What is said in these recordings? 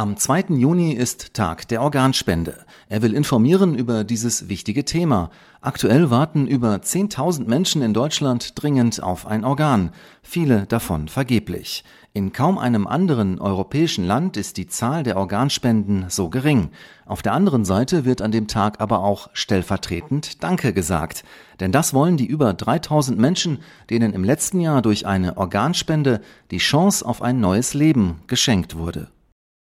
Am 2. Juni ist Tag der Organspende. Er will informieren über dieses wichtige Thema. Aktuell warten über 10.000 Menschen in Deutschland dringend auf ein Organ, viele davon vergeblich. In kaum einem anderen europäischen Land ist die Zahl der Organspenden so gering. Auf der anderen Seite wird an dem Tag aber auch stellvertretend Danke gesagt. Denn das wollen die über 3000 Menschen, denen im letzten Jahr durch eine Organspende die Chance auf ein neues Leben geschenkt wurde.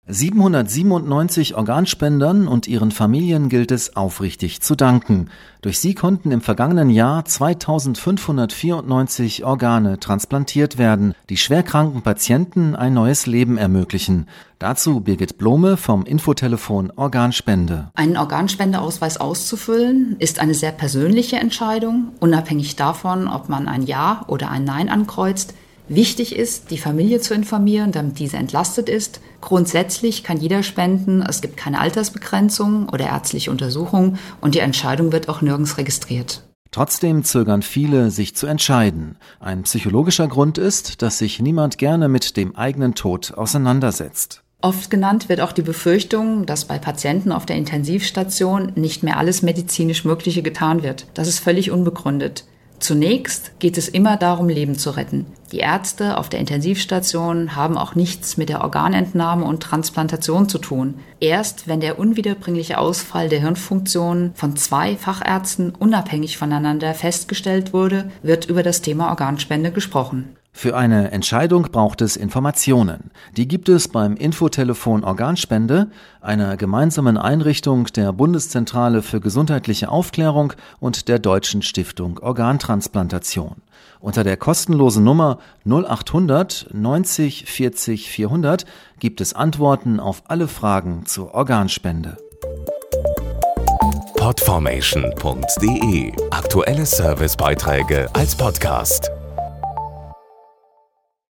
797 Organspendern und ihren Familien gilt es aufrichtig zu danken. Durch sie konnten im vergangenen Jahr 2594 Organe transplantiert werden, die schwerkranken Patienten ein neues Leben ermöglichen. Dazu Birgit Blome vom Infotelefon Organspende. Einen Organspendeausweis auszufüllen ist eine sehr persönliche Entscheidung, unabhängig davon, ob man ein Ja oder ein Nein ankreuzt. Wichtig ist, die Familie zu informieren, damit diese entlastet ist. Grundsätzlich kann jeder spenden. Es gibt keine Altersbegrenzung oder ärztliche Untersuchung und die Entscheidung wird auch nirgends registriert. Trotzdem zögern viele, sich zu entscheiden. Ein psychologischer Grund ist, dass sich niemand gerne mit dem eigenen Tod auseinandersetzt. Oft genannt wird auch die Befürchtung, dass bei Patienten auf der Intensivstation nicht mehr alles medizinisch Mögliche getan wird. Das ist völlig unbegründet. Zunächst geht es immer darum, Leben zu retten. Die Ärzte auf der Intensivstation haben auch nichts mit der Organentnahme und Transplantation zu tun. Erst wenn der unwiederbringliche Ausfall der Hirnfunktion von zwei Fachärzten unabhängig voneinander festgestellt wurde, wird über das Thema Organspende gesprochen. Für eine Entscheidung braucht es Informationen. Die gibt es beim Infotelefon Organspende, einer gemeinsamen Einrichtung der Bundeszentrale für gesundheitliche Aufklärung und der Deutschen Stiftung Organtransplantation. Unter der kostenlosen Nummer 0800 90 40 400 gibt es Antworten auf alle Fragen zur Organspende. Podformation.de Aktuelle Servicebeiträge als Podcast.